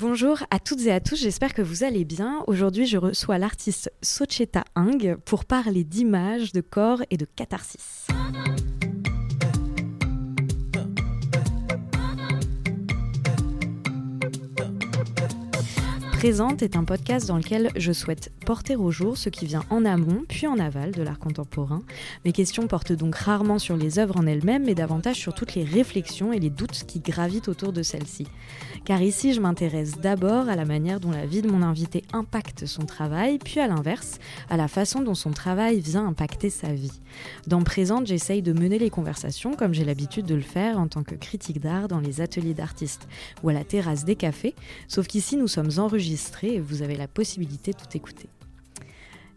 Bonjour à toutes et à tous, j'espère que vous allez bien. Aujourd'hui, je reçois l'artiste Socheta Ing pour parler d'images, de corps et de catharsis. Présente est un podcast dans lequel je souhaite porter au jour ce qui vient en amont puis en aval de l'art contemporain. Mes questions portent donc rarement sur les œuvres en elles-mêmes, mais davantage sur toutes les réflexions et les doutes qui gravitent autour de celles-ci. Car ici, je m'intéresse d'abord à la manière dont la vie de mon invité impacte son travail, puis à l'inverse, à la façon dont son travail vient impacter sa vie. Dans Présente, j'essaye de mener les conversations comme j'ai l'habitude de le faire en tant que critique d'art dans les ateliers d'artistes ou à la terrasse des cafés, sauf qu'ici nous sommes enregistrés et vous avez la possibilité de tout écouter.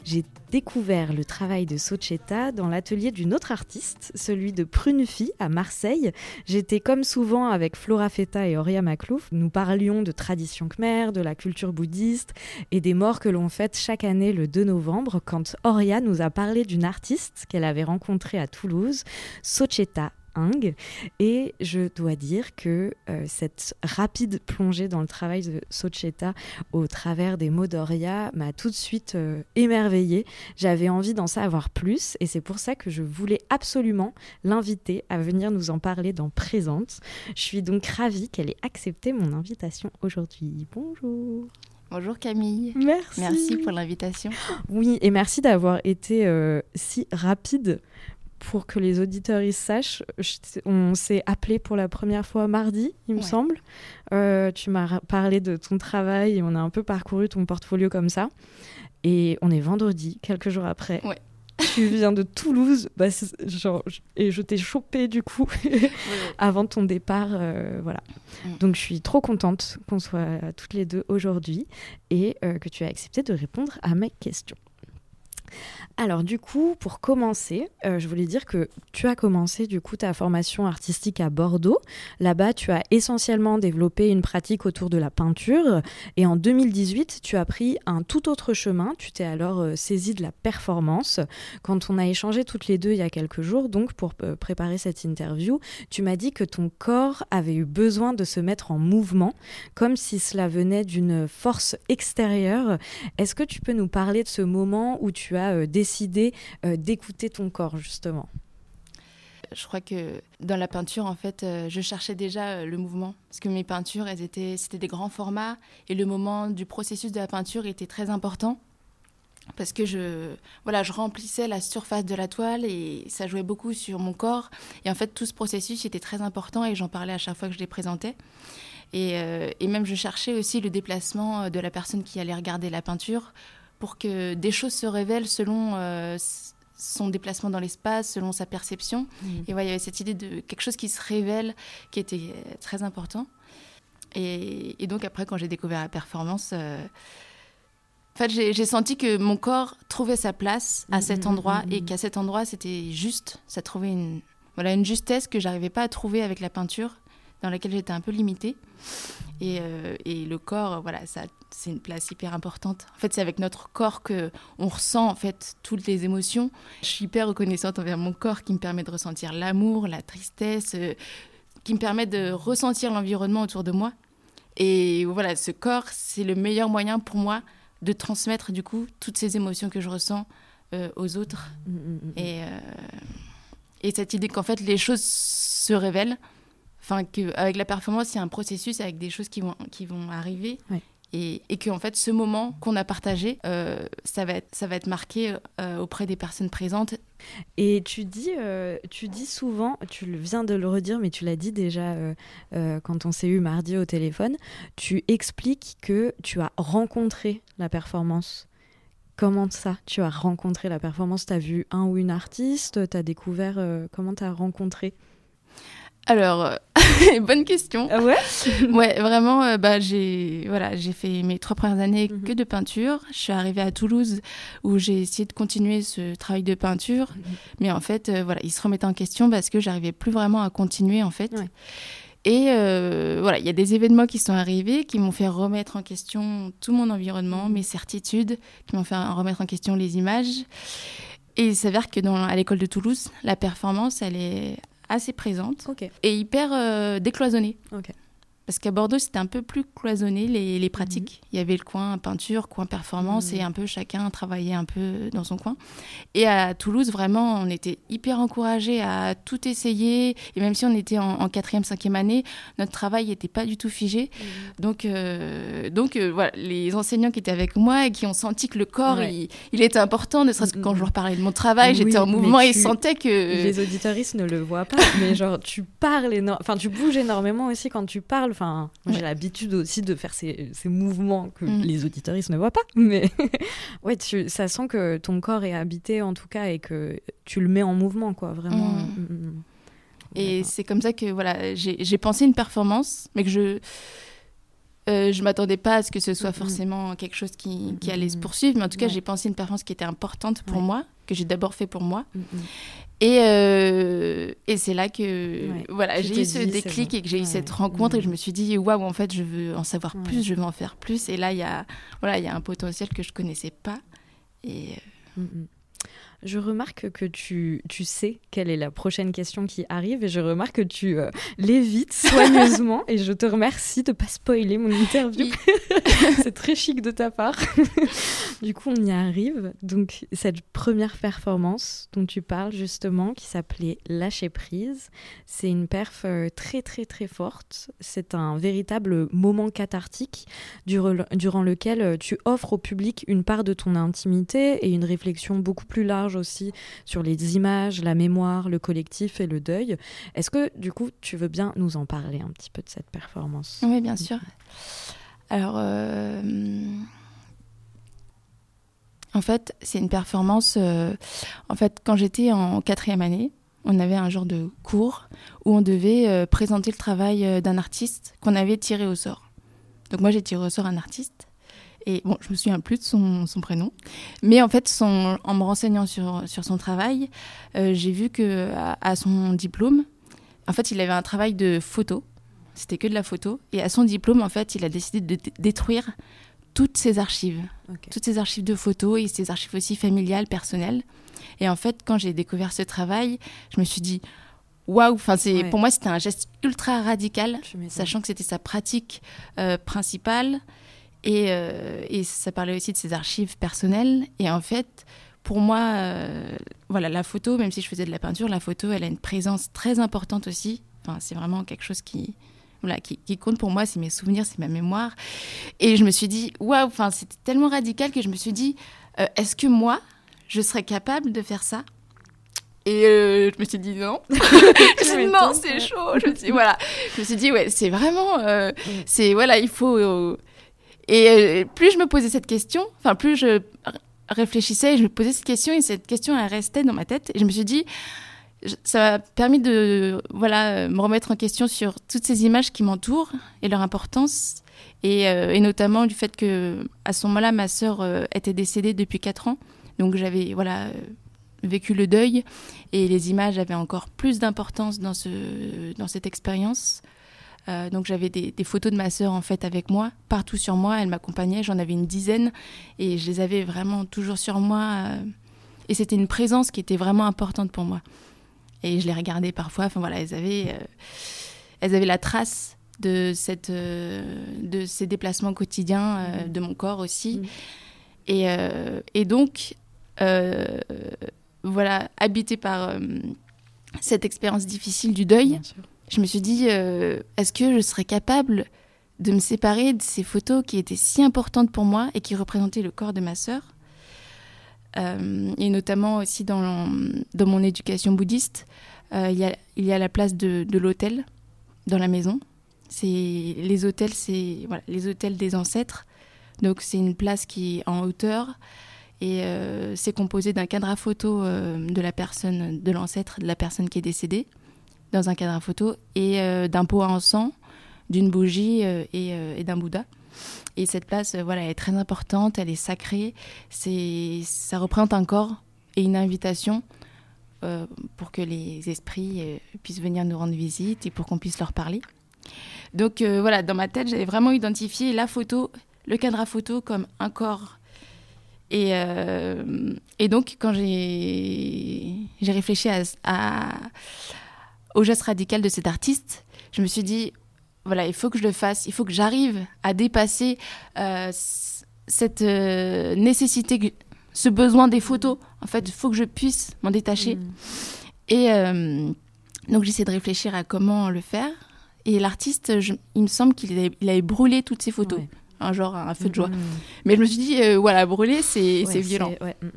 J'ai découvert le travail de Socheta dans l'atelier d'une autre artiste, celui de Prunefi à Marseille. J'étais comme souvent avec Flora Feta et Oria Maklouf. Nous parlions de tradition khmer, de la culture bouddhiste et des morts que l'on fête chaque année le 2 novembre quand Oria nous a parlé d'une artiste qu'elle avait rencontrée à Toulouse, Socheta et je dois dire que euh, cette rapide plongée dans le travail de Socheta au travers des mots d'Oria m'a tout de suite euh, émerveillée. J'avais envie d'en savoir plus et c'est pour ça que je voulais absolument l'inviter à venir nous en parler dans Présente. Je suis donc ravie qu'elle ait accepté mon invitation aujourd'hui. Bonjour. Bonjour Camille. Merci. Merci pour l'invitation. Oui, et merci d'avoir été euh, si rapide pour que les auditeurs ils sachent, on s'est appelé pour la première fois mardi, il me semble. Euh, tu m'as parlé de ton travail et on a un peu parcouru ton portfolio comme ça. Et on est vendredi, quelques jours après. Tu viens de Toulouse, bah, genre, et je t'ai chopé du coup avant ton départ, euh, voilà. Mm. Donc je suis trop contente qu'on soit toutes les deux aujourd'hui et euh, que tu aies accepté de répondre à mes questions. Alors du coup, pour commencer, euh, je voulais dire que tu as commencé du coup ta formation artistique à Bordeaux. Là-bas, tu as essentiellement développé une pratique autour de la peinture et en 2018, tu as pris un tout autre chemin. Tu t'es alors euh, saisi de la performance. Quand on a échangé toutes les deux il y a quelques jours, donc pour euh, préparer cette interview, tu m'as dit que ton corps avait eu besoin de se mettre en mouvement, comme si cela venait d'une force extérieure. Est-ce que tu peux nous parler de ce moment où tu as décidé euh, d'écouter ton corps, justement je crois que dans la peinture, en fait, euh, je cherchais déjà euh, le mouvement. Parce que mes peintures, elles étaient, c'était des grands formats. Et le moment du processus de la peinture était très important. Parce que je, voilà, je remplissais la surface de la toile et ça jouait beaucoup sur mon corps. Et en fait, tout ce processus était très important et j'en parlais à chaque fois que je les présentais. Et, et même, je cherchais aussi le déplacement de la personne qui allait regarder la peinture pour que des choses se révèlent selon euh, son déplacement dans l'espace, selon sa perception. Mm. Et voilà, il y avait cette idée de quelque chose qui se révèle, qui était euh, très important. Et, donc après, quand j'ai découvert la performance, euh, en fait, j'ai senti que mon corps trouvait sa place à mm, cet mm, endroit et qu'à cet endroit, c'était juste. Ça trouvait une, voilà, une justesse que j'arrivais pas à trouver avec la peinture, dans laquelle j'étais un peu limitée. Et, et, le corps, voilà, ça c'est une place hyper importante. En fait, c'est avec notre corps que on ressent en fait toutes les émotions. Je suis hyper reconnaissante envers mon corps qui me permet de ressentir l'amour, la tristesse, euh, qui me permet de ressentir l'environnement autour de moi. Et voilà, ce corps, c'est le meilleur moyen pour moi de transmettre du coup toutes ces émotions que je ressens euh, aux autres. Mmh, mmh, et, euh, et cette idée qu'en fait les choses se révèlent. Enfin, qu'avec la performance, il y a un processus avec des choses qui vont, qui vont arriver. Et, et que en fait ce moment qu'on a partagé, euh, ça, va être, ça va être marqué euh, auprès des personnes présentes. Et tu dis, euh, tu dis souvent, tu viens de le redire, mais tu l'as dit déjà quand on s'est eu mardi au téléphone, tu expliques que tu as rencontré la performance. Comment ça Tu as rencontré la performance? Tu as vu un ou une artiste? Tu as découvert Comment tu as rencontré? Alors, bonne question. Ah ouais Ouais, vraiment, euh, bah, j'ai voilà, j'ai fait mes trois premières années mhm. que de peinture. Je suis arrivée à Toulouse où j'ai essayé de continuer ce travail de peinture. Mhm. Mais en fait, euh, voilà, il se remettait en question parce que j'arrivais plus vraiment à continuer, en fait. Et voilà, il y a des événements qui sont arrivés qui m'ont fait remettre en question tout mon environnement, mes certitudes, qui m'ont fait remettre en question les images. Et il s'avère que dans, à l'école de Toulouse, la performance, elle est assez présente et hyper euh, décloisonnée. Parce qu'à Bordeaux, c'était un peu plus cloisonné les, les pratiques. Mhm. Il y avait le coin peinture, coin performance, et mhm. un peu chacun travaillait un peu dans son coin. Et à Toulouse, vraiment, on était hyper encouragés à tout essayer. Et même si on était en, quatrième, cinquième année, notre travail n'était pas du tout figé. Mhm. Donc, euh, donc euh, voilà, les enseignants qui étaient avec moi et qui ont senti que le corps, il, était important, ne serait-ce que quand je leur parlais de mon travail, j'étais en mouvement et ils sentaient que... Les auditoristes ne le voient pas, mais genre, tu parles, enfin, tu bouges énormément aussi quand tu parles Enfin, j'ai l'habitude aussi de faire ces, mouvements que mm. les auditoristes ne voient pas. Mais ouais, tu, ça sent que ton corps est habité en tout cas et que tu le mets en mouvement, quoi, vraiment. Mm. Mm, et c'est comme ça que voilà, j'ai pensé une performance, mais que je euh, je m'attendais pas à ce que ce soit forcément quelque chose qui, qui, allait se poursuivre, mais en tout cas, j'ai pensé une performance qui était importante pour moi, que j'ai d'abord fait pour moi. Et, euh, et c'est là que voilà, j'ai eu ce déclic et que j'ai eu cette rencontre et je me suis dit waouh en fait je veux en savoir plus, je veux en faire plus. Et là il y a voilà il y a un potentiel que je connaissais pas. Et euh, mm. Je remarque que tu, tu sais quelle est la prochaine question qui arrive et je remarque que tu euh, l'évites soigneusement et je te remercie de pas spoiler mon interview. C'est très chic de ta part. du coup, on y arrive. Donc, cette première performance dont tu parles justement, qui s'appelait Lâcher prise, c'est une perf euh, très très très forte. C'est un véritable moment cathartique durant lequel euh, tu offres au public une part de ton intimité et une réflexion beaucoup plus large aussi sur les images, la mémoire, le collectif et le deuil. Est-ce que du coup tu veux bien nous en parler un petit peu de cette performance? Oui, bien sûr. Alors, euh, en fait, c'est une performance. Euh, en fait, quand j'étais en quatrième année, on avait un genre de cours où on devait euh, présenter le travail d'un artiste qu'on avait tiré au sort. Donc moi, j'ai tiré au sort un artiste et bon, je me souviens plus de son, son prénom. Mais en fait, son, en me renseignant sur, sur son travail, euh, j'ai vu que à, son diplôme, en fait, il avait un travail de photo. C'était que de la photo. Et à son diplôme, en fait, il a décidé de détruire toutes ses archives. Toutes ses archives de photos et ses archives aussi familiales, personnelles. Et en fait, quand j'ai découvert ce travail, je me suis dit, waouh enfin c'est pour moi c'était un geste ultra radical sachant que c'était sa pratique euh, principale euh, et, ça parlait aussi de ses archives personnelles. Et en fait, pour moi, euh, voilà, la photo, même si je faisais de la peinture, la photo, elle a une présence très importante aussi. Enfin, c'est vraiment quelque chose qui, voilà, qui, compte pour moi, c'est mes souvenirs, c'est ma mémoire. Et je me suis dit, waouh, enfin, c'était tellement radical que je me suis dit, euh, est-ce que moi, je serais capable de faire ça? Et je me suis dit non. non, c'est chaud. Je me suis dit, voilà. Je me suis dit ouais, c'est vraiment, mm. c'est voilà, il faut et euh, plus je me posais cette question, enfin plus je réfléchissais et je me posais cette question et cette question restait dans ma tête et je me suis dit ça m'a permis de voilà me remettre en question sur toutes ces images qui m'entourent et leur importance et, euh, notamment du fait que à ce moment-là ma sœur euh, était décédée depuis 4 ans. Donc j'avais voilà vécu le deuil et les images avaient encore plus d'importance dans ce dans cette expérience euh, donc j'avais des, photos de ma sœur en fait avec moi, partout sur moi. Elle m'accompagnait, j'en avais une dizaine et je les avais vraiment toujours sur moi. Euh, et c'était une présence qui était vraiment importante pour moi. Et je les regardais parfois. Enfin voilà, elles avaient, euh, elles avaient la trace de cette, de ces déplacements quotidiens mmh. de mon corps aussi. Mmh. Et, et, donc voilà, habité par cette expérience difficile du deuil je me suis dit, euh, est-ce que je serais capable de me séparer de ces photos qui étaient si importantes pour moi et qui représentaient le corps de ma sœur euh, Et notamment aussi dans, dans mon éducation bouddhiste, euh, il, y a, il, y a, la place de, de l'hôtel dans la maison. Les hôtels, c'est voilà, les hôtels des ancêtres. Donc c'est une place qui est en hauteur et c'est composé d'un cadre à photo de la personne, de l'ancêtre, de la personne qui est décédée dans un cadre photo et euh, d'un pot à encens, d'une bougie euh, euh, et, d'un Bouddha. Et cette place, voilà, elle est très importante, elle est sacrée. C'est, ça représente un corps et une invitation pour que les esprits puissent venir nous rendre visite et pour qu'on puisse leur parler. Donc voilà, dans ma tête, j'avais vraiment identifié la photo, le cadre à photo comme un corps. Et, et donc, quand j'ai, j'ai réfléchi à, au geste radical de cet artiste, je me suis dit, voilà, il faut que je le fasse, il faut que j'arrive à dépasser euh, cette euh, nécessité, ce besoin des photos. En fait, il faut que je puisse m'en détacher. Mm. Et euh, donc, j'essaie de réfléchir à comment le faire. Et l'artiste, il me semble qu'il avait, brûlé toutes ses photos. Un genre un feu de joie. Mm. Mais je me suis dit, voilà, brûler, c'est violent. Mm,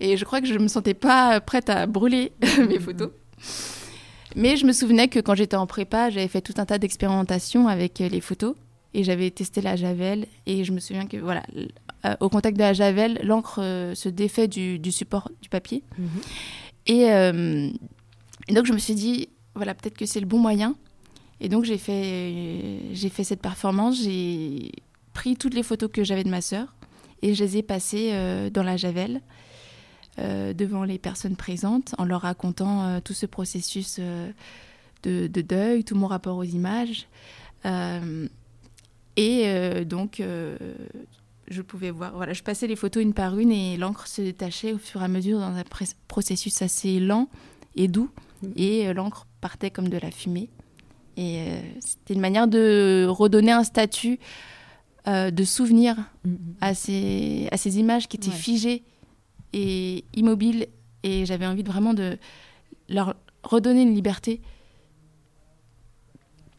Et je crois que je ne me sentais pas prête à brûler mes photos. Mais je me souvenais que quand j'étais en prépa, j'avais fait tout un tas d'expérimentations avec euh, les photos et j'avais testé la javel et je me souviens que voilà, euh, au contact de la javel, l'encre euh, se défait du, support du papier. Mhm. Et, donc je me suis dit voilà peut-être que c'est le bon moyen. Et donc j'ai fait j'ai fait cette performance, j'ai pris toutes les photos que j'avais de ma sœur et je les ai passées dans la javel. Euh, devant les personnes présentes en leur racontant euh, tout ce processus euh, de, deuil, tout mon rapport aux images. et donc, je pouvais voir, voilà, je passais les photos une par une et l'encre se détachait au fur et à mesure dans un processus assez lent et doux. Mmh. Et l'encre partait comme de la fumée. Et c'était une manière de redonner un statut de souvenir mmh, mmh. à, ces, à ces images qui étaient figées et immobiles et j'avais envie de vraiment de leur redonner une liberté.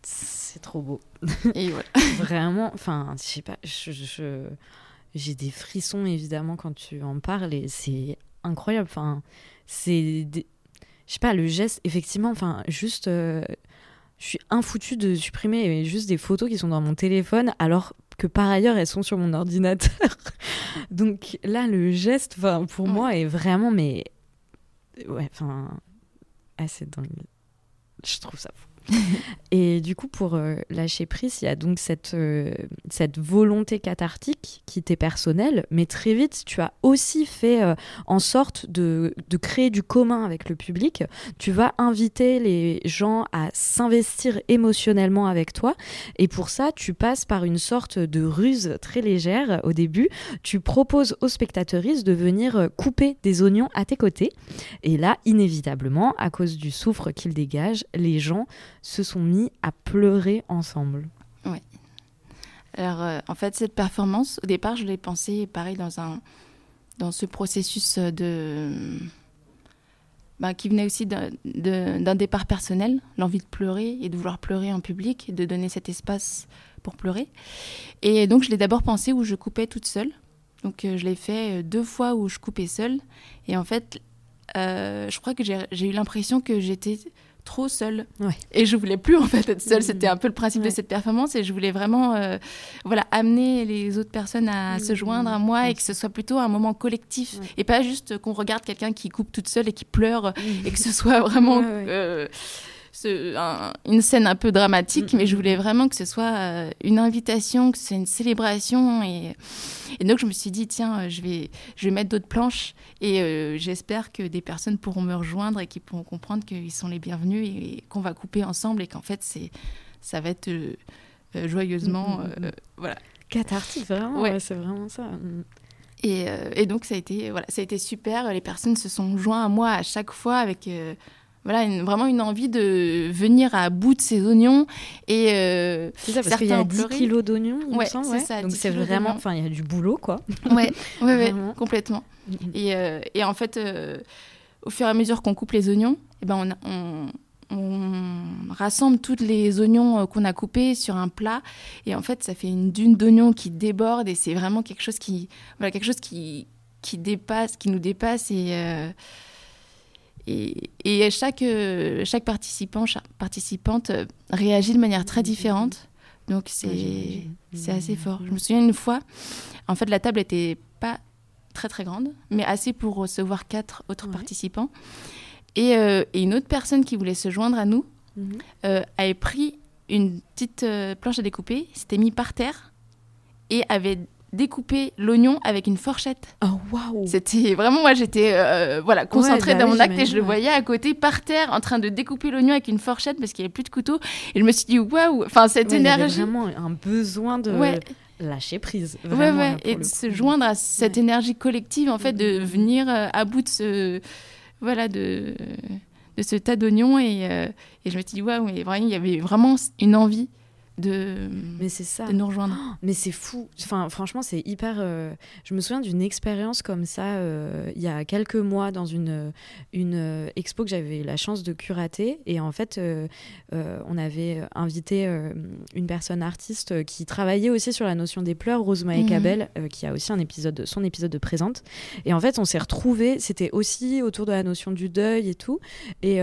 C'est trop beau. Et voilà. vraiment, enfin, je sais pas, je, j'ai des frissons évidemment quand tu en parles et c'est incroyable. Enfin, c'est, je sais pas, le geste, effectivement, enfin, juste. Euh, je suis infoutu de supprimer juste des photos qui sont dans mon téléphone alors que par ailleurs elles sont sur mon ordinateur. Donc là, le geste, pour moi, est vraiment, mais ouais, enfin, assez dans le... Je trouve ça fou. et du coup, pour euh, lâcher prise, il y a donc cette, euh, cette volonté cathartique qui t'est personnelle, mais très vite, tu as aussi fait euh, en sorte de, de, créer du commun avec le public. Tu vas inviter les gens à s'investir émotionnellement avec toi, et pour ça, tu passes par une sorte de ruse très légère au début. Tu proposes aux spectateuristes de venir couper des oignons à tes côtés, et là, inévitablement, à cause du soufre qu'ils dégagent, les gens se sont mis à pleurer ensemble. Oui. Alors, euh, en fait, cette performance, au départ, je l'ai pensée pareil dans, un, dans ce processus de. Bah, qui venait aussi d'un départ personnel, l'envie de pleurer et de vouloir pleurer en public, de donner cet espace pour pleurer. Et donc, je l'ai d'abord pensé où je coupais toute seule. Donc, euh, je l'ai fait euh, deux fois où je coupais seule. Et en fait, je crois que j'ai eu l'impression que j'étais trop seule. Et je voulais plus en fait être seule. C'était un peu le principe de cette performance et je voulais vraiment euh, voilà, amener les autres personnes à se joindre à moi et que ce soit plutôt un moment collectif et pas juste qu'on regarde quelqu'un qui coupe toute seule et qui pleure et que ce soit vraiment euh, une scène un peu dramatique, mais je voulais vraiment que ce soit euh, une invitation, que c'est une célébration. Et, donc je me suis dit, tiens, euh, je vais, je vais mettre d'autres planches et euh, j'espère que des personnes pourront me rejoindre et qui pourront comprendre qu'ils sont les bienvenus et, qu'on va couper ensemble et qu'en fait, c'est, ça va être joyeusement. Mm, mm, mm, voilà. Cathartique, vraiment, ouais. c'est vraiment ça. Et, et, donc ça a été voilà ça a été super les personnes se sont joints à moi à chaque fois avec voilà, vraiment une envie de venir à bout de ces oignons. Et euh, c'est ça, parce qu'il y a 10 kilos d'oignons, il me semble. Ça, Donc c'est vraiment, enfin, il y a du boulot, quoi. Ouais, ouais, ouais complètement. Mm, mm. Et, euh, et, en fait, euh, au fur et à mesure qu'on coupe les oignons, eh ben on, on, on rassemble tous les oignons qu'on a coupés sur un plat. Et en fait, ça fait une dune d'oignons qui déborde. Et c'est vraiment quelque chose qui, voilà, quelque chose qui, qui dépasse, qui nous dépasse. Et et, chaque, euh, chaque participant, chaque participante euh, réagit de manière très différente. Donc c'est assez fort. Je me souviens une fois, en fait la table était pas très très grande, mais assez pour recevoir quatre autres participants. Et, euh, et, une autre personne qui voulait se joindre à nous mhm. avait pris une petite planche à découper, s'était mis par terre et avait découper l'oignon avec une fourchette. Oh waouh. C'était vraiment moi j'étais euh, voilà concentrée bah dans mon acte et je le voyais à côté par terre en train de découper l'oignon avec une fourchette parce qu'il n'y avait plus de couteau. Et je me suis dit waouh. Enfin cette énergie il y vraiment un besoin de lâcher prise ouais ouais. et de se joindre à cette énergie collective en fait de mm, mm, mm. venir euh, à bout de ce voilà de de ce tas d'oignons. Et, euh, et je me suis dit waouh mais vraiment il y avait vraiment une envie de, mais c'est ça. de nous rejoindre. mais c'est fou. Enfin, franchement, c'est hyper. euh, Je me souviens d'une expérience comme ça euh, il y a quelques mois dans une, une euh, expo que j'avais eu la chance de curater. Et en fait, on avait invité une personne artiste qui travaillait aussi sur la notion des pleurs, Rosemary Mhm. Cabel, euh, qui a aussi un épisode, son épisode de présente. Et en fait, on s'est retrouvés. C'était aussi autour de la notion du deuil et tout. Et.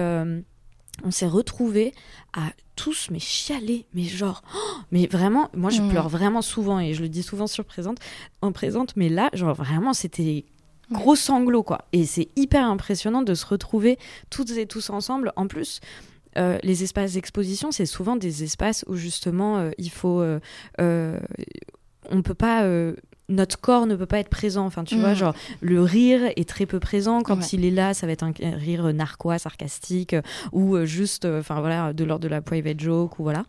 on s'est retrouvés à tous mais chialer mais genre oh, mais vraiment moi je Mhm. pleure vraiment souvent et je le dis souvent sur présente en présente mais là genre vraiment c'était gros sanglots quoi. Et c'est hyper impressionnant de se retrouver toutes et tous ensemble. En plus euh, les espaces d'exposition, c'est souvent des espaces où justement euh, il faut, euh, euh, on peut pas, notre corps ne peut pas être présent. Enfin, tu vois, genre le rire est très peu présent. Quand Ouais. il est là, ça va être un rire narquois, sarcastique, euh, ou euh, juste, euh, enfin voilà, de l'ordre de la private joke ou voilà.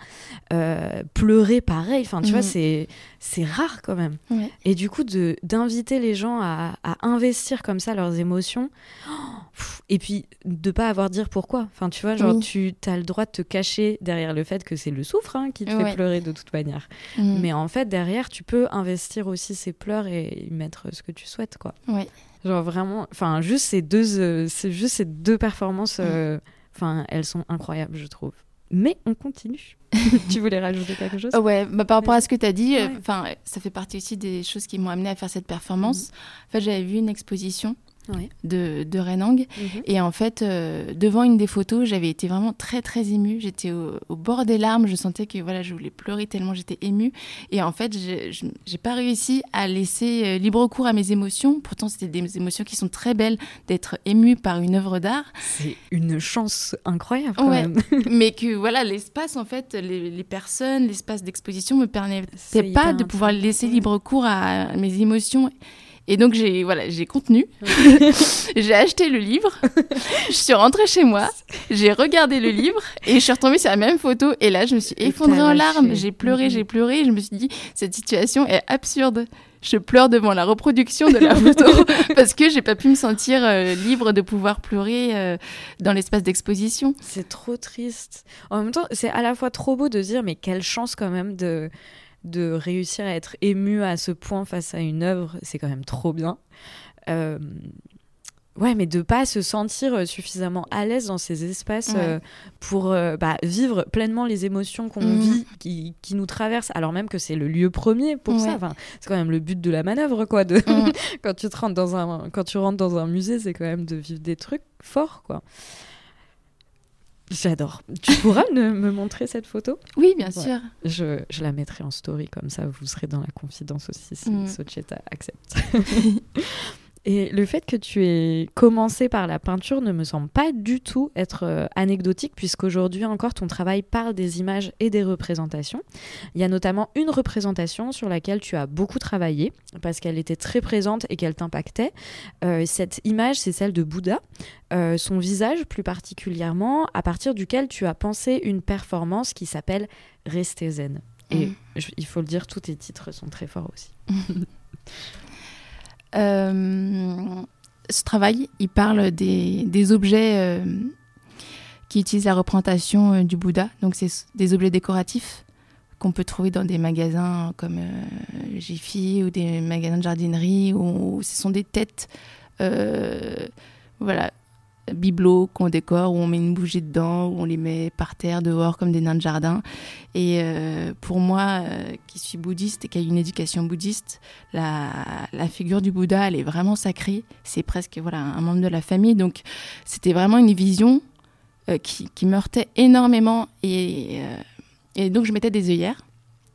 Euh, pleurer, pareil. Enfin, tu vois, Mhm. c'est c'est rare quand même. Ouais. Et du coup, de d'inviter les gens à, à investir comme ça leurs émotions, oh, pff, et puis de pas avoir à dire pourquoi. Enfin, tu vois, genre, Oui. tu as le droit de te cacher derrière le fait que c'est le souffre hein, qui te fait pleurer de toute manière. Mm. Mais en fait, derrière, tu peux investir aussi ces pleurs et y mettre ce que tu souhaites, quoi. Ouais. Genre vraiment, enfin, juste ces deux, euh, c'est juste ces deux performances, euh, enfin, elles sont incroyables, je trouve. Mais on continue. tu voulais rajouter quelque chose? Ouais, bah, par rapport à ce que tu as dit, euh, Ouais. ça fait partie aussi des choses qui m'ont amené à faire cette performance. En fait, j'avais vu une exposition De, de Renang. Mhm. Et en fait, euh, devant une des photos, j'avais été vraiment très très émue. J'étais au, au bord des larmes. Je sentais que voilà, je voulais pleurer tellement j'étais émue. Et en fait, j'ai- je j'ai pas réussi à laisser euh, libre cours à mes émotions. Pourtant, c'était des émotions qui sont très belles d'être émue par une œuvre d'art. C'est une chance incroyable quand Ouais. même. Mais que voilà, l'espace, en fait, les, les personnes, l'espace d'exposition me permettait pas de pouvoir laisser libre cours à mes émotions. Et donc j'ai voilà, j'ai contenu, j'ai acheté le livre, je suis rentrée chez moi, j'ai regardé le livre et je suis retombée sur la même photo et là je me suis effondrée en larmes, j'ai pleuré, Mhm. j'ai pleuré, et je me suis dit cette situation est absurde. Je pleure devant la reproduction de la photo parce que j'ai pas pu me sentir euh, libre de pouvoir pleurer euh, dans l'espace d'exposition. C'est trop triste. En même temps, c'est à la fois trop beau de dire, mais quelle chance quand même de, de réussir à être ému à ce point face à une œuvre. C'est quand même trop bien. Euh, Ouais, mais de pas se sentir suffisamment à l'aise dans ces espaces Ouais. euh, pour euh, bah, vivre pleinement les émotions qu'on Mhm. vit, qui, qui nous traversent, alors même que c'est le lieu premier pour ça. Enfin, c'est quand même le but de la manœuvre, quoi. De... Quand tu te rentres dans un quand tu rentres dans un musée, c'est quand même de vivre des trucs forts, quoi. J'adore. Tu pourras me, me montrer cette photo? Oui, bien Ouais. sûr. je, je la mettrai en story comme ça, vous serez dans la confidence aussi si Mm. Socheta accepte. Et le fait que tu aies commencé par la peinture ne me semble pas du tout être euh, anecdotique, puisqu'aujourd'hui encore ton travail parle des images et des représentations. Il y a notamment une représentation sur laquelle tu as beaucoup travaillé, parce qu'elle était très présente et qu'elle t'impactait. Euh, cette image, c'est celle de Bouddha, euh, son visage plus particulièrement, à partir duquel tu as pensé une performance qui s'appelle Rester zen. Et Mm. je- il faut le dire, tous tes titres sont très forts aussi. Euh, ce travail, il parle des, objets euh, qui utilisent la représentation euh, du Bouddha. Donc, c'est des objets décoratifs qu'on peut trouver dans des magasins comme euh, Jiffy ou des magasins de jardinerie où ce sont des têtes, voilà, bibelots qu'on décore, où on met une bougie dedans, où on les met par terre, dehors, comme des nains de jardin. Et euh, pour moi, euh, qui suis bouddhiste et qui a une éducation bouddhiste, la, la figure du Bouddha, elle est vraiment sacrée. C'est presque voilà, un membre de la famille. Donc, c'était vraiment une vision euh, qui, qui me heurtait énormément. Et, et donc, je mettais des œillères.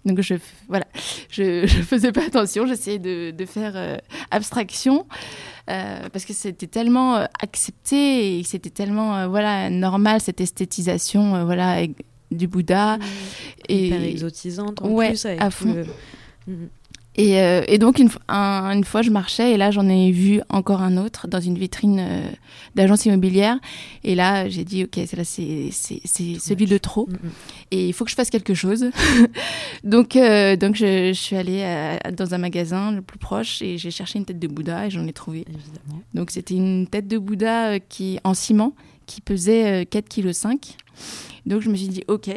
Donc, je, voilà, je, je faisais pas attention. J'essayais de, de faire euh, abstraction. euh, parce que c'était tellement euh, accepté et c'était tellement voilà normal cette esthétisation voilà avec- du Bouddha et Hyper exotisante en Ouais, plus. Avec à fond. le- Mhm. Et, euh, et donc, une, fo- un- une fois, je marchais et là, j'en ai vu encore un autre dans une vitrine euh, d'agence immobilière. Et là, j'ai dit, OK, c'est celui de trop. Mhm. Et il faut que je fasse quelque chose. donc, euh, donc je, je suis allée dans un magasin le plus proche et j'ai cherché une tête de Bouddha et j'en ai trouvé. Évidemment. Donc, c'était une tête de Bouddha qui, en ciment qui pesait euh, 4,5 kg. Donc, je me suis dit, OK,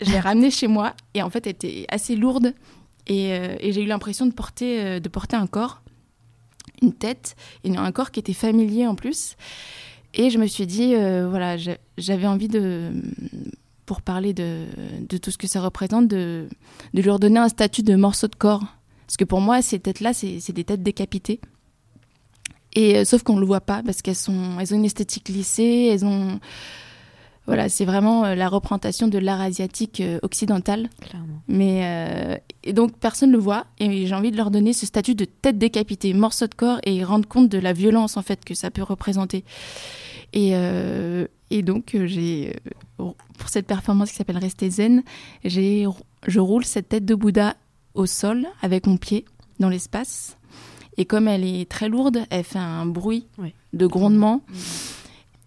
je l'ai ramenée chez moi et en fait, elle était assez lourde et, euh, et j'ai eu l'impression de porter, euh, de porter un corps, une tête et un corps qui était familier en plus. Et je me suis dit, euh, voilà, j'avais envie de, pour parler de, de, tout ce que ça représente, de, de lui redonner un statut de morceau de corps. Parce que pour moi, ces têtes-là, c'est des têtes décapitées. Et sauf qu'on ne le voit pas parce qu'elles elles ont une esthétique lissée, elles ont voilà, c'est vraiment euh, la représentation de l'art asiatique euh, occidental. Clairement. Mais euh, et donc personne ne le voit et j'ai envie de leur donner ce statut de tête décapitée, morceau de corps et rendre compte de la violence en fait que ça peut représenter. Et, et donc j'ai pour cette performance qui s'appelle Rester zen, j'ai je roule cette tête de Bouddha au sol avec mon pied dans l'espace. Et comme elle est très lourde, elle fait un bruit de grondement.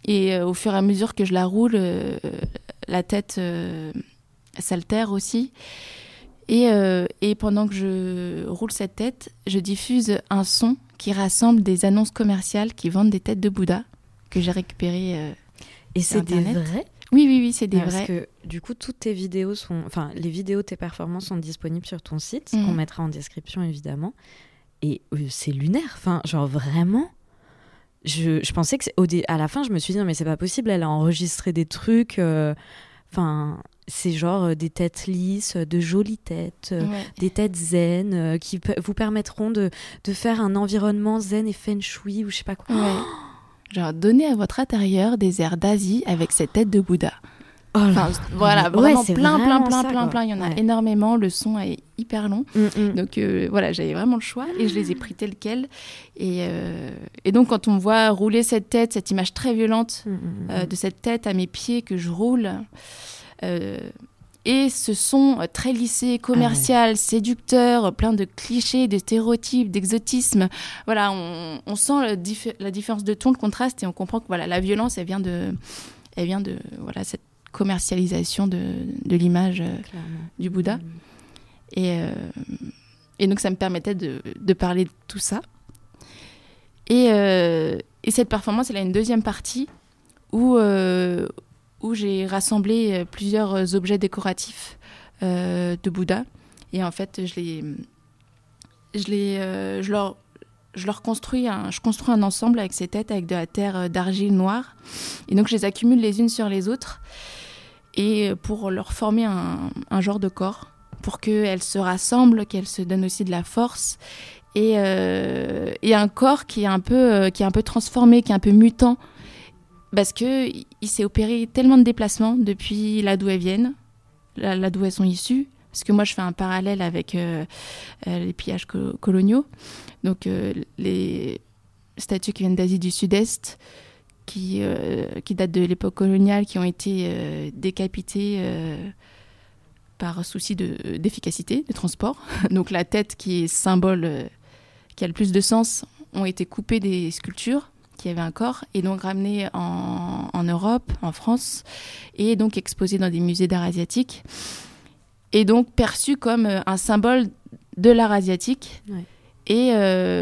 Et euh, au fur et à mesure que je la roule, euh, la tête euh, s'altère aussi. Et, et, pendant que je roule cette tête, je diffuse un son qui rassemble des annonces commerciales qui vendent des têtes de Bouddha que j'ai récupérées. et c'est des vrais? Oui, oui, oui, c'est des vrais. Parce que du coup, toutes tes vidéos sont. Enfin, les vidéos de tes performances sont disponibles sur ton site, qu'on mhm. mettra en description évidemment. Et c'est lunaire. Enfin, genre vraiment je, pensais que au à la fin je me suis dit non mais c'est pas possible elle a enregistré des trucs euh, enfin c'est genre euh, des têtes lisses de jolies têtes euh, des têtes zen qui vous permettront de, de, faire un environnement zen et feng shui ou je sais pas quoi. Genre donner à votre intérieur des airs d'Asie avec cette tête de Bouddha Oh voilà, vraiment plein, plein, plein, plein, plein. Il y en a énormément. Le son est hyper long. Mm, mm. Donc euh, voilà, j'avais vraiment le choix et je les ai pris tels quels. Et, euh, et, donc quand on voit rouler cette tête, cette image très violente mm, euh, de cette tête à mes pieds que je roule, et ce son très lissé, commercial, ah séducteur, plein de clichés, de stéréotypes, d'exotisme. Voilà, on, on sent la différence de ton, le contraste, et on comprend que voilà, la violence, elle vient de, elle vient de voilà cette commercialisation de, de l'image euh, du Bouddha. Mm. Et, euh, et, donc ça me permettait de, de, parler de tout ça. Et, euh, et, cette performance, elle a une deuxième partie où, où j'ai rassemblé plusieurs objets décoratifs de Bouddha. Et en fait, je les, je les, je leur, je leur construis un, je construis un ensemble avec ces têtes avec de la terre d'argile noire. Et donc je les accumule les unes sur les autres et pour leur former un, genre de corps, pour qu'elles se rassemblent, qu'elles se donnent aussi de la force. Et, euh, un corps qui est, un peu, euh, qui est un peu transformé, qui est un peu mutant, parce qu'il s'est opéré tellement de déplacements depuis là d'où elles viennent, là, d'où elles sont issues. Parce que moi, je fais un parallèle avec euh, les pillages coloniaux. Donc, les statues qui viennent d'Asie du Sud-Est, qui, euh, qui datent de l'époque coloniale, qui ont été euh, décapités euh, par souci d'efficacité de, transport. Donc la tête qui est symbole, qui a le plus de sens, ont été coupées des sculptures qui avaient un corps et donc ramenées en, en Europe, en France, et donc exposées dans des musées d'art asiatique, et donc perçues comme un symbole de l'art asiatique. Et,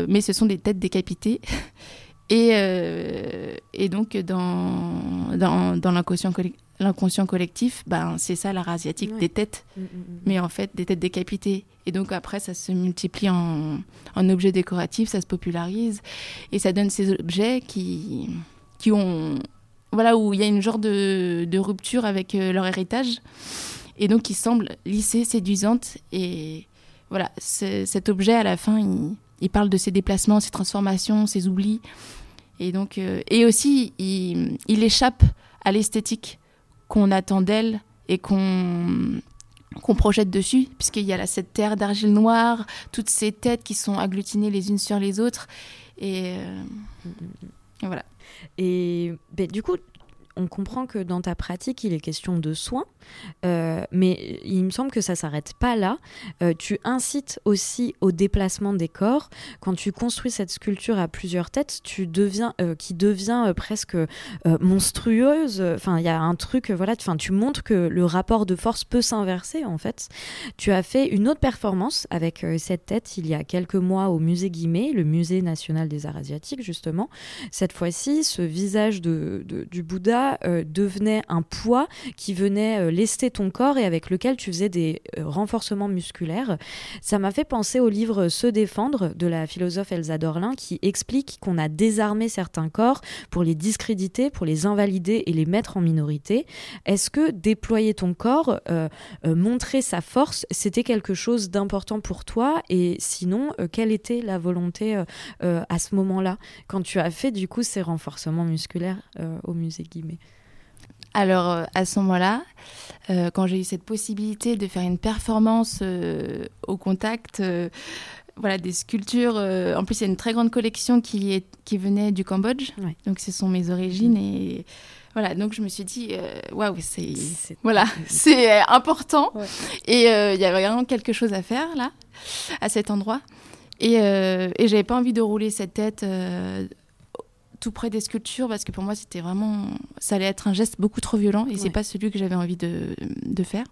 mais ce sont des têtes décapitées. Et, euh, et donc, dans, dans, dans l'inconscient collectif, ben, c'est ça l'art asiatique, des têtes, mm, mm, mm. mais en fait des têtes décapitées. Et donc après, ça se multiplie en, en objets décoratifs, ça se popularise, et ça donne ces objets qui, qui ont... Voilà, où il y a une genre de, de rupture avec euh, leur héritage, et donc qui semblent lissées, séduisantes, et voilà, cet objet, à la fin, il, il parle de ses déplacements, ses transformations, ses oublis, et donc, euh, et aussi, il, il échappe à l'esthétique qu'on attend d'elle et qu'on projette dessus, puisqu'il y a là, cette terre d'argile noire, toutes ces têtes qui sont agglutinées les unes sur les autres. Et, euh, voilà. Et ben, du coup, on comprend que dans ta pratique, il est question de soins, euh, mais il me semble que ça s'arrête pas là. Euh, tu incites aussi au déplacement des corps. Quand tu construis cette sculpture à plusieurs têtes, tu deviens, euh, qui devient presque monstrueuse. Enfin, il y a un truc, voilà. Enfin, tu montres que le rapport de force peut s'inverser en fait. Tu as fait une autre performance avec cette tête il y a quelques mois au musée Guimet, le musée national des arts asiatiques justement. Cette fois-ci, ce visage de, du Bouddha poids devenait un poids qui venait lester ton corps et avec lequel tu faisais des renforcements musculaires. Ça m'a fait penser au livre Se défendre de la philosophe Elsa Dorlin qui explique qu'on a désarmé certains corps pour les discréditer, pour les invalider et les mettre en minorité. Est-ce que déployer ton corps, montrer sa force, c'était quelque chose d'important pour toi? Et sinon, quelle était la volonté à ce moment-là quand tu as fait du coup ces renforcements musculaires au musée Guimet? Alors euh, à ce moment-là, euh, quand j'ai eu cette possibilité de faire une performance euh, au contact, voilà des sculptures. en plus, il y a une très grande collection qui est qui venait du Cambodge, donc ce sont mes origines mm. et voilà. Donc je me suis dit waouh, c'est voilà, c'est important et il y avait vraiment quelque chose à faire là à cet endroit. Et, et j'avais pas envie de rouler cette tête tout près des sculptures parce que pour moi c'était vraiment ça allait être un geste beaucoup trop violent et c'est pas celui que j'avais envie de, de, faire.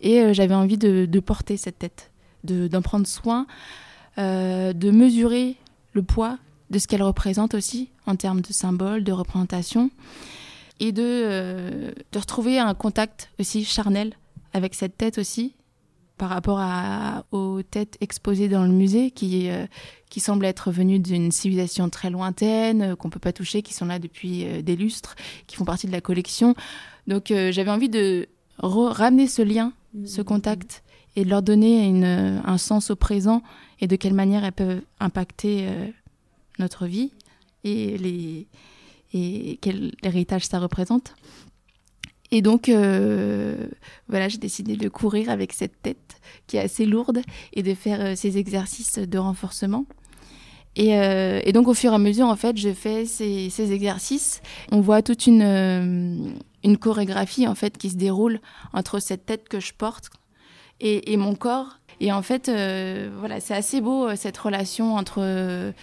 Et euh, j'avais envie de, de, porter cette tête d'en prendre soin euh, de mesurer le poids de ce qu'elle représente aussi en termes de symboles de représentation et de, euh, de retrouver un contact aussi charnel avec cette tête aussi par rapport à, aux têtes exposées dans le musée qui, euh, qui semblent être venues d'une civilisation très lointaine, euh, qu'on ne peut pas toucher, qui sont là depuis euh, des lustres, qui font partie de la collection. Donc j'avais envie de ramener ce lien, ce mmh. contact, et de leur donner une, un sens au présent et de quelle manière elles peuvent impacter notre vie et, les, et quel héritage ça représente. Et donc, euh, voilà, j'ai décidé de courir avec cette tête qui est assez lourde et de faire euh, ces exercices de renforcement. Euh, et, donc, au fur et à mesure, en fait, je fais ces, exercices. On voit toute une, une chorégraphie, en fait, qui se déroule entre cette tête que je porte et, et mon corps. Et en fait, voilà, c'est assez beau, cette relation entre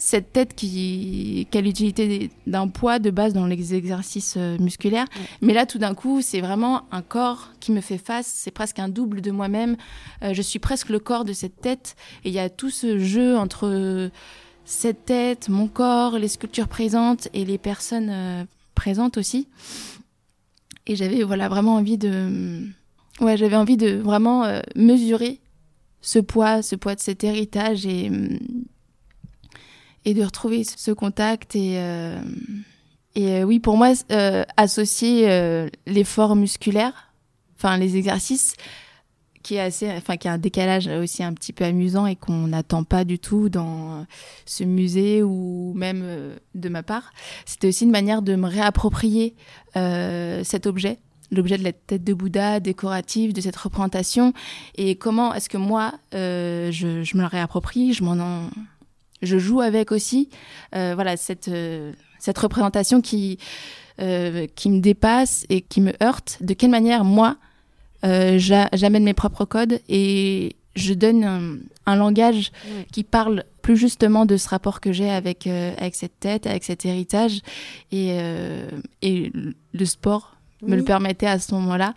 cette tête qui, a l'utilité d'un poids de base dans les exercices euh, musculaires. Mais là, tout d'un coup, c'est vraiment un corps qui me fait face. C'est presque un double de moi-même. Euh, je suis presque le corps de cette tête. Et il y a tout ce jeu entre cette tête, mon corps, les sculptures présentes et les personnes euh, présentes aussi. Et j'avais voilà vraiment envie de, ouais, j'avais envie de vraiment mesurer ce poids, ce poids de cet héritage et hum, de retrouver ce contact et euh, et euh, oui pour moi euh, associer l'effort musculaire enfin les exercices qui est assez enfin qui a un décalage aussi un petit peu amusant et qu'on n'attend pas du tout dans ce musée ou même de ma part c'était aussi une manière de me réapproprier cet objet l'objet de la tête de Bouddha décorative, de cette représentation, et comment est-ce que moi, je, je, me le réapproprie, je m'en je joue avec aussi. Euh, voilà, cette, euh, cette représentation qui, euh, qui me dépasse et qui me heurte. De quelle manière, moi, j'amène mes propres codes et je donne un, langage qui parle plus justement de ce rapport que j'ai avec, avec cette tête, avec cet héritage. Et, et le sport me le permettait à ce moment-là.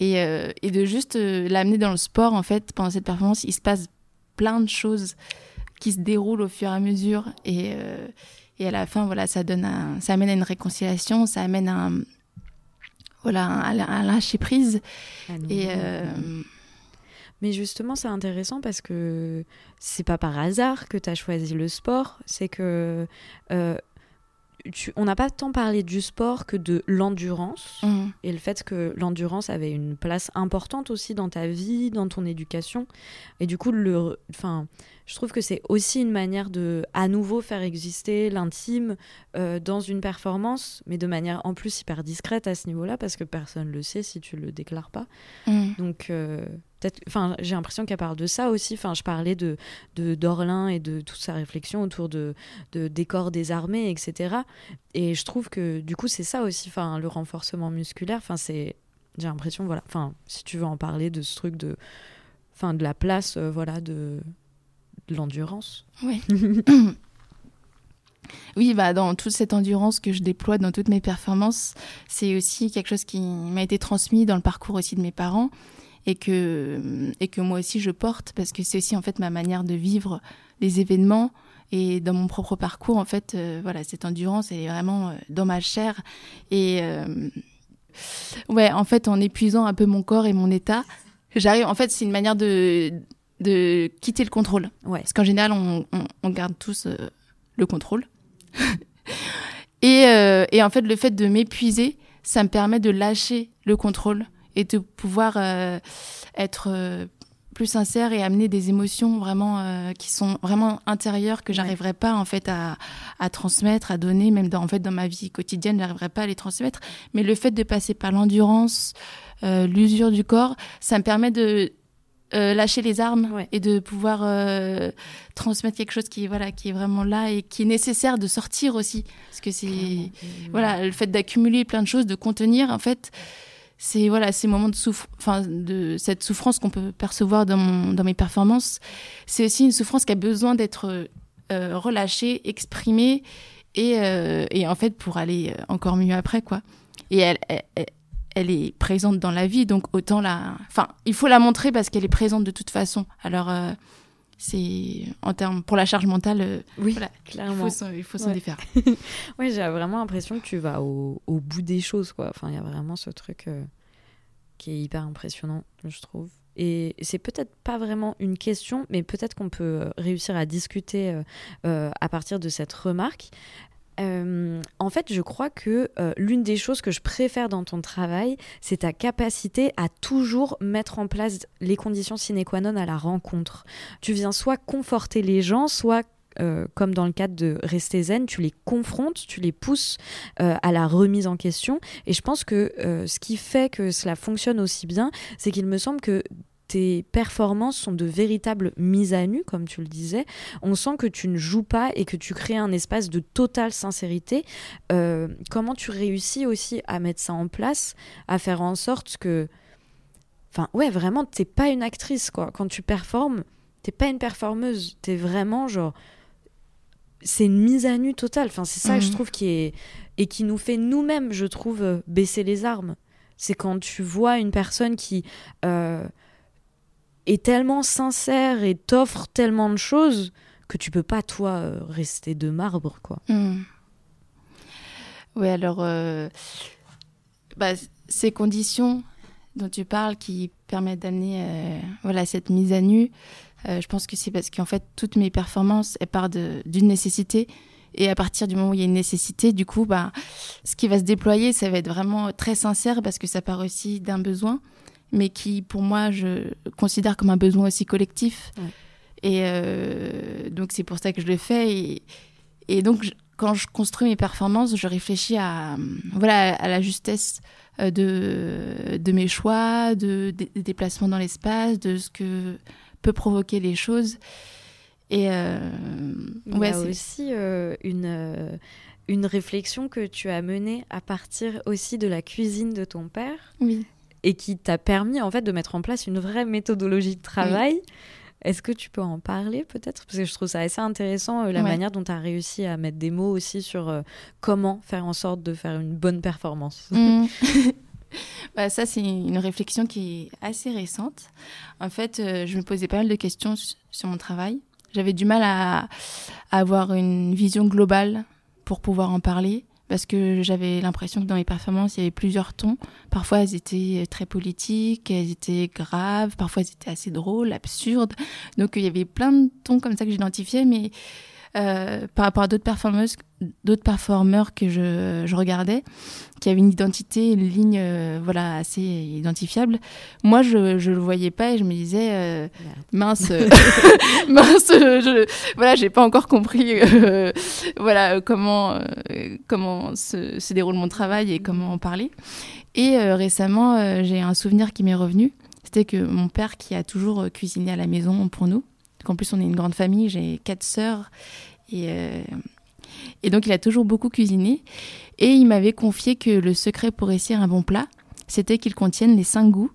Et, et, de juste l'amener dans le sport, en fait, pendant cette performance, il se passe plein de choses qui se déroule au fur et à mesure. Et, euh, et à la fin, voilà, ça, donne un, ça amène à une réconciliation, ça amène à un, voilà, un, lâcher prise. et. Euh, mais justement, c'est intéressant parce que c'est pas par hasard que tu as choisi le sport. C'est que euh, on n'a pas tant parlé du sport que de l'endurance mmh. et le fait que l'endurance avait une place importante aussi dans ta vie, dans ton éducation. Et du coup, le, enfin, je trouve que c'est aussi une manière de à nouveau faire exister l'intime euh, dans une performance, mais de manière en plus hyper discrète à ce niveau-là parce que personne le sait si tu le déclares pas. Mmh. Donc euh, enfin, j'ai l'impression qu'elle parle de ça aussi. Enfin, je parlais de, de d'Orlin et de toute sa réflexion autour de, de décors des armées, etc. Et je trouve que du coup, c'est ça aussi. Enfin, le renforcement musculaire. Enfin, c'est, j'ai l'impression, voilà. Enfin, si tu veux en parler de ce truc de, enfin, de la place, euh, voilà, de, de l'endurance. Oui. Oui, bah, dans toute cette endurance que je déploie dans toutes mes performances, c'est aussi quelque chose qui m'a été transmis dans le parcours aussi de mes parents et que, et que moi aussi je porte parce que c'est aussi en fait ma manière de vivre les événements Et dans mon propre parcours, en fait, voilà, cette endurance, elle est vraiment dans ma chair. Et ouais, en fait, en épuisant un peu mon corps et mon état, j'arrive. En fait, c'est une manière de, de quitter le contrôle. Ouais. Parce qu'en général, on, on, garde tous le contrôle. et, et en fait, le fait de m'épuiser, ça me permet de lâcher le contrôle et de pouvoir euh, être euh, plus sincère et amener des émotions vraiment euh, qui sont vraiment intérieures que j'arriverais pas en fait à, à, transmettre, à donner, même dans, en fait dans ma vie quotidienne, j'arriverais pas à les transmettre. Mais le fait de passer par l'endurance, l'usure du corps, ça me permet de lâcher les armes et de pouvoir transmettre quelque chose qui voilà qui est vraiment là et qui est nécessaire de sortir aussi. Parce que c'est voilà le fait d'accumuler plein de choses de contenir en fait c'est voilà ces moments de souffrance, enfin de cette souffrance qu'on peut percevoir dans, dans mes performances, c'est aussi une souffrance qui a besoin d'être euh, relâchée, exprimée et, euh, et, en fait pour aller encore mieux après quoi. Et elle, elle, elle, est présente dans la vie donc autant la, enfin il faut la montrer parce qu'elle est présente de toute façon. Alors euh, c'est en termes pour la charge mentale oui clairement. il faut s'en défaire. Oui j'ai vraiment l'impression que tu vas au, au, bout des choses quoi. Enfin il y a vraiment ce truc euh, qui est hyper impressionnant je trouve. Et c'est peut-être pas vraiment une question, mais peut-être qu'on peut euh, réussir à discuter euh, à partir de cette remarque. Euh, en fait, je crois que euh, l'une des choses que je préfère dans ton travail, c'est ta capacité à toujours mettre en place les conditions sine qua non à la rencontre. Tu viens soit conforter les gens, soit euh, comme dans le cadre de Rester Zen, tu les confrontes, tu les pousses à la remise en question. Et je pense que ce qui fait que cela fonctionne aussi bien, c'est qu'il me semble que tes performances sont de véritables mises à nu, comme tu le disais. On sent que tu ne joues pas et que tu crées un espace de totale sincérité. Euh, comment tu réussis aussi à mettre ça en place, à faire en sorte que... Enfin, ouais, vraiment, t'es pas une actrice, quoi. Quand tu performes, t'es pas une performeuse. T'es vraiment, genre... C'est une mise à nu totale. Enfin, c'est ça, je mhm. trouve, qui est... Et qui nous fait nous-mêmes, je trouve, euh, baisser les armes. C'est quand tu vois une personne qui... Euh, est tellement sincère et t'offre tellement de choses que tu peux pas toi euh, rester de marbre quoi. Hmm. Oui alors euh, bah, ces conditions dont tu parles qui permettent d'amener euh, voilà cette mise à nu, je pense que c'est parce qu'en fait toutes mes performances partent d'une nécessité et à partir du moment où il y a une nécessité, du coup, bah, ce qui va se déployer, ça va être vraiment très sincère parce que ça part aussi d'un besoin mais qui, pour moi, je considère comme un besoin aussi collectif. Et euh, donc, c'est pour ça que je le fais. Et, et donc, quand je construis mes performances, je réfléchis à, voilà, à la justesse euh, de, de mes choix, de, des déplacements dans l'espace, de ce que peut provoquer les choses. Et euh, Il y a aussi une, une réflexion que tu as menée à partir aussi de la cuisine de ton père. Oui et qui t'a permis en fait de mettre en place une vraie méthodologie de travail. Est-ce que tu peux en parler peut-être? Parce que je trouve ça assez intéressant euh, la manière dont tu as réussi à mettre des mots aussi sur euh, comment faire en sorte de faire une bonne performance. Mm. bah, ça, c'est une réflexion qui est assez récente. En fait, euh, je me posais pas mal de questions sur mon travail. J'avais du mal à avoir une vision globale pour pouvoir en parler parce que j'avais l'impression que dans mes performances, il y avait plusieurs tons. Parfois, elles étaient très politiques, elles étaient graves, parfois elles étaient assez drôles, absurdes. Donc, il y avait plein de tons comme ça que j'identifiais, mais euh, par rapport à d'autres performeuses, d'autres performeurs que je, je, regardais, qui avaient une identité, une ligne, euh, voilà, assez identifiable. Moi, je, je le voyais pas et je me disais, euh, mince, mince, je, voilà, j'ai pas encore compris, voilà, comment, comment se, se, déroule mon travail et comment en parler. Et récemment, j'ai un souvenir qui m'est revenu. C'était que mon père, qui a toujours cuisiné à la maison pour nous, en plus, on est une grande famille, j'ai quatre sœurs. Et, euh, et donc, il a toujours beaucoup cuisiné. Et il m'avait confié que le secret pour réussir un bon plat, c'était qu'il contienne les cinq goûts,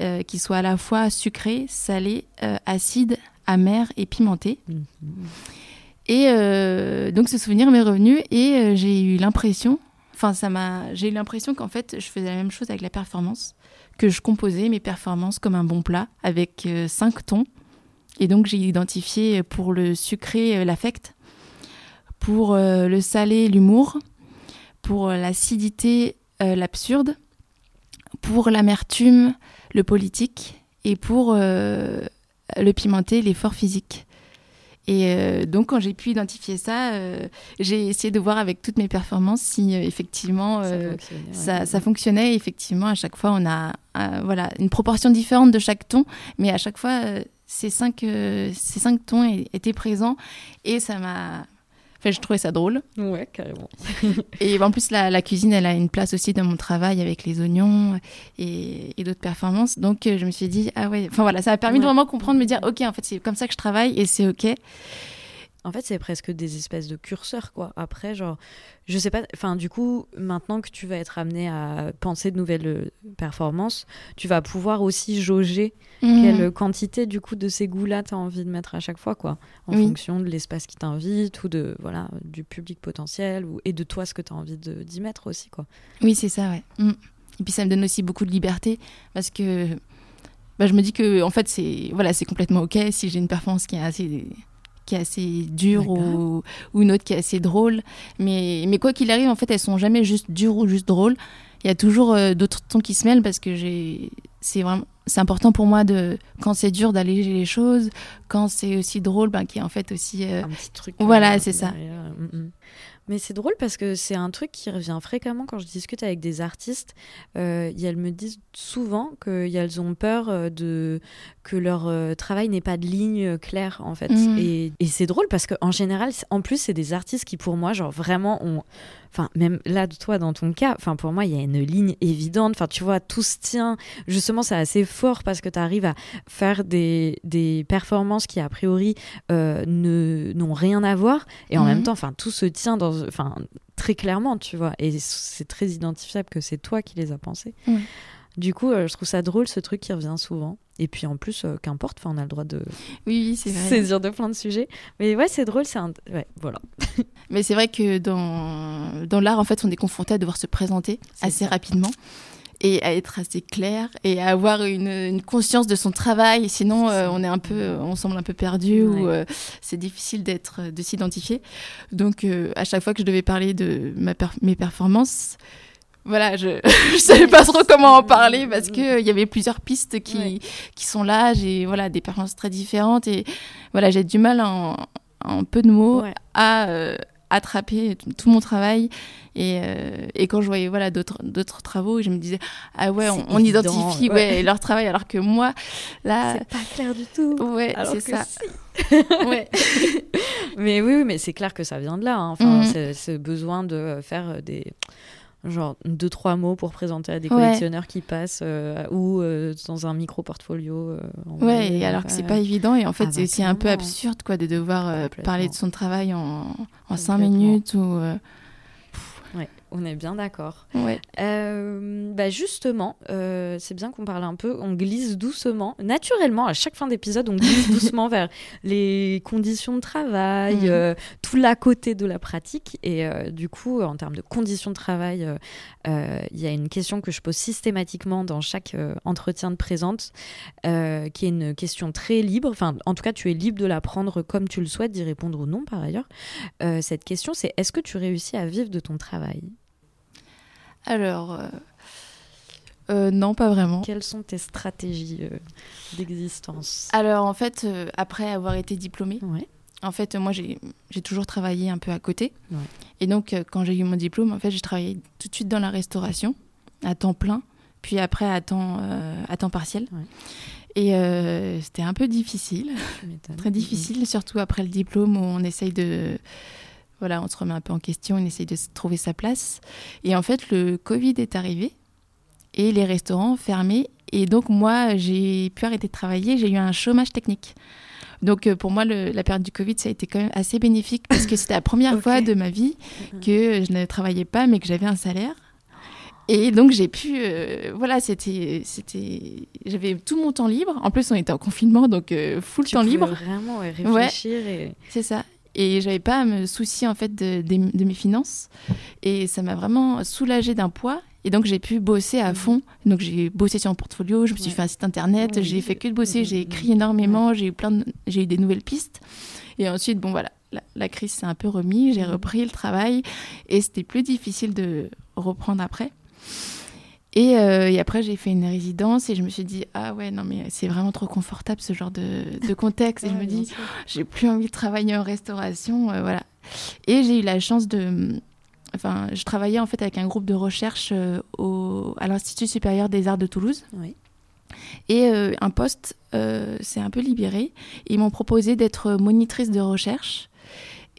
euh, qu'ils soient à la fois sucré, salé, euh, acide, amer et pimenté. Mhm. Et donc, ce souvenir m'est revenu et j'ai eu l'impression, enfin, ça m'a, j'ai eu l'impression qu'en fait, je faisais la même chose avec la performance, que je composais mes performances comme un bon plat avec cinq tons Et donc j'ai identifié pour le sucré l'affect, pour le salé l'humour, pour l'acidité l'absurde, pour l'amertume le politique et pour le pimenté l'effort physique. Et euh, donc, quand j'ai pu identifier ça, euh, j'ai essayé de voir avec toutes mes performances si euh, effectivement ça fonctionnait, fonctionnait. Effectivement, à chaque fois, on a voilà, une proportion différente de chaque ton, mais à chaque fois, ces, cinq, ces cinq tons étaient présents et ça m'a je trouvais ça drôle. Ouais, carrément. et en plus, la, cuisine, elle a une place aussi dans mon travail avec les oignons et, d'autres performances. Donc, euh, je me suis dit, ah ouais, enfin voilà, ça a permis de vraiment comprendre, me dire, ok, en fait, c'est comme ça que je travaille et c'est ok. En fait, c'est presque des espèces de curseurs, quoi. Après, genre, je sais pas, enfin, du coup, maintenant que tu vas être amené à penser de nouvelles euh, performances, tu vas pouvoir aussi jauger mhm. quelle quantité, du coup, de ces goûts-là tu as envie de mettre à chaque fois, quoi. En fonction de l'espace qui t'invite ou de, voilà, du public potentiel ou, et de toi, ce que tu as envie d'y mettre aussi, quoi. Oui, c'est ça, ouais. Mm. Et puis, ça me donne aussi beaucoup de liberté parce que bah, je me dis que, en fait, c'est voilà, complètement OK si j'ai une performance qui est assez qui est assez dure ou, ou, une autre qui est assez drôle. Mais, mais quoi qu'il arrive, en fait, elles sont jamais juste dures ou juste drôles. Il y a toujours euh, d'autres tons qui se mêlent parce que c'est vraiment c'est important pour moi de quand c'est dur d'alléger les choses, quand c'est aussi drôle, ben, qui est en fait aussi euh, un petit truc. Voilà, euh, c'est ça. Mm, mm. Mais c'est drôle parce que c'est un truc qui revient fréquemment quand je discute avec des artistes. Euh, elles me disent souvent qu'elles ont peur euh, de que leur euh, travail n'ait pas de ligne claire en fait. Et, et c'est drôle parce qu'en général, en plus, c'est des artistes qui pour moi, genre vraiment ont enfin même là toi dans ton cas enfin pour moi il y a une ligne évidente. Enfin tu vois tout se tient. Justement c'est assez fort parce que tu arrives à faire des, des performances qui a priori euh, ne n'ont rien à voir. Et en même mhm. temps enfin tout se tient dans enfin très clairement tu vois. Et c'est très identifiable que c'est toi qui les as pensés du coup, euh, je trouve ça drôle ce truc qui revient souvent. Et puis en plus, euh, qu'importe, on a le droit de oui, c'est saisir de plein de sujets. Mais ouais, c'est drôle, c'est un... ouais, voilà. Mais c'est vrai que dans, dans l'art, en fait, on est confronté à devoir se présenter assez rapidement et à être assez clair et à avoir une, une conscience de son travail. Sinon, euh, on est un peu, on semble un peu perdu ou c'est difficile d'être, de s'identifier. Donc, à chaque fois que je devais parler de ma mes performances, voilà, je ne savais pas trop comment en parler parce qu'il il y avait plusieurs pistes qui, qui sont là. J'ai voilà, des performances très différentes et voilà, j'ai du mal en, en, peu de mots à euh, attraper tout, mon travail. Et, euh, et, quand je voyais voilà, d'autres travaux, je me disais, ah ouais, on, identifie ouais. leur travail alors que moi, là. C'est pas clair du tout. Ouais, c'est ça. ouais. mais oui, mais c'est clair que ça vient de là. Hein. Enfin, mhm. ce besoin de faire des genre deux trois mots pour présenter à des collectionneurs qui passent euh, ou euh, dans un micro portfolio euh, ouais alors que c'est pas évident et en fait ah, c'est aussi un peu absurde quoi de devoir parler de son travail en, en cinq minutes ou ouais on est bien d'accord. Ouais. Euh, bah justement, euh, c'est bien qu'on parle un peu, on glisse doucement, naturellement, à chaque fin d'épisode, on glisse doucement vers les conditions de travail, mhm. euh, tout l'à côté de la pratique. Et du coup, en termes de conditions de travail, il y a une question que je pose systématiquement dans chaque entretien de présente, qui est une question très libre. Enfin, en tout cas, tu es libre de la prendre comme tu le souhaites, d'y répondre ou non par ailleurs. cette question, c'est est-ce que tu réussis à vivre de ton travail? Alors, euh, euh, non, pas vraiment. Quelles sont tes stratégies euh, d'existence? Alors, en fait, après avoir été diplômée, en fait, moi, j'ai toujours travaillé un peu à côté. Et donc, quand j'ai eu mon diplôme, en fait, j'ai travaillé tout de suite dans la restauration, à temps plein, puis après à temps, à temps partiel. Et c'était un peu difficile, très difficile, surtout après le diplôme où on essaye de voilà, on se remet un peu en question, on essaye de trouver sa place. Et en fait, le Covid est arrivé et les restaurants fermés. Et donc, moi, j'ai pu arrêter de travailler. J'ai eu un chômage technique. Donc, euh, pour moi, la période du Covid, ça a été quand même assez bénéfique parce que c'était la première fois de ma vie mm-hmm. que je ne travaillais pas, mais que j'avais un salaire. Et donc j'ai pu, euh, voilà, c'était, c'était, j'avais tout mon temps libre. En plus, on était en confinement, donc euh, full temps libre. Vraiment réfléchir et. C'est ça et j'avais pas à me soucier en fait de, mes finances. Et ça m'a vraiment soulagé d'un poids. Et donc j'ai pu bosser à fond. Donc j'ai bossé sur mon portfolio, je me suis fait un site internet, j'ai fait que de bosser, j'ai écrit énormément, j'ai eu plein, j'ai eu des nouvelles pistes. Et ensuite, bon voilà, la, crise s'est un peu remise, j'ai repris le travail. Et c'était plus difficile de reprendre après. Et, euh, et, après, j'ai fait une résidence et je me suis dit, ah ouais, non, mais c'est vraiment trop confortable ce genre de, de contexte. et je me dis, j'ai plus envie de travailler en restauration. Euh, voilà. Et j'ai eu la chance de. Enfin, je travaillais en fait avec un groupe de recherche euh, au, à l'Institut supérieur des arts de Toulouse. Oui. Et un poste s'est un peu libéré. Ils m'ont proposé d'être monitrice de recherche.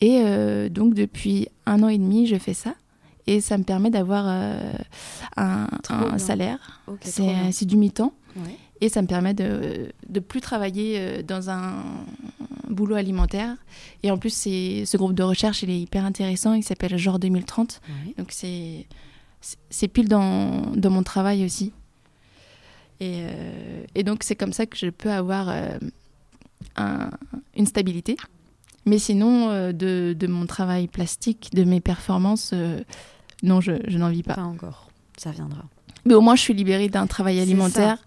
Et donc, depuis un an et demi, je fais ça et ça me permet d'avoir euh, un, salaire. c'est du mi-temps. Et ça me permet de ne plus travailler euh, dans un boulot alimentaire. Et en plus, ce groupe de recherche, il est hyper intéressant. Il s'appelle Genre 2030. Donc, c'est pile dans, dans, mon travail aussi. Et, euh, et donc, c'est comme ça que je peux avoir un, une stabilité. Mais sinon, de, de, mon travail plastique, de mes performances, non, je, n'en vis pas. Pas encore. Ça viendra. Mais au moins, je suis libérée d'un travail alimentaire.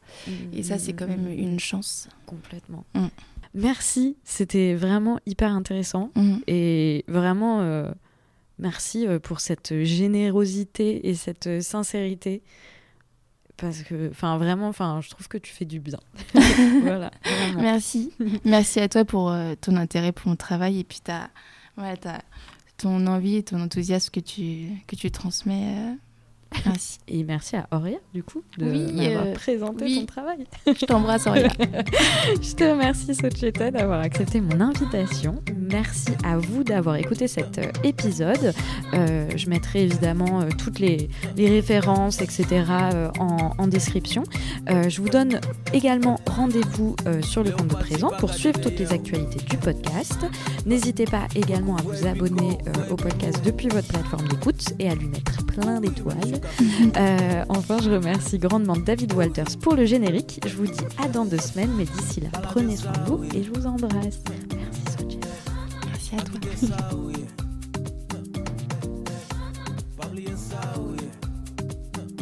Et ça, c'est quand même une chance. Complètement. Mm. Merci. C'était vraiment hyper intéressant. Mm. Et vraiment, euh, merci euh, pour cette générosité et cette sincérité. Parce que, enfin, vraiment, enfin, je trouve que tu fais du bien. voilà. Merci. Merci à toi pour euh, ton intérêt pour mon travail. Et puis, ouais, as ton envie et ton enthousiasme que tu, que tu transmets. Euh, merci. Et merci à Auria, du coup, de m'avoir euh, présenté ton travail. Je t'embrasse, Auria. Je te remercie, Socheta, d'avoir accepté mon invitation. Merci à vous d'avoir écouté cet euh, épisode. je mettrai évidemment toutes les, les, références, etc., en, en, description. je vous donne également rendez-vous sur le compte de présent pour suivre toutes les actualités du podcast. N'hésitez pas également à vous abonner au podcast depuis votre plateforme d'écoute et à lui mettre plein d'étoiles. Euh, enfin, je remercie grandement David Walters pour le générique. Je vous dis à dans deux semaines, mais d'ici là, prenez soin de vous et je vous embrasse. Merci. Merci à toi.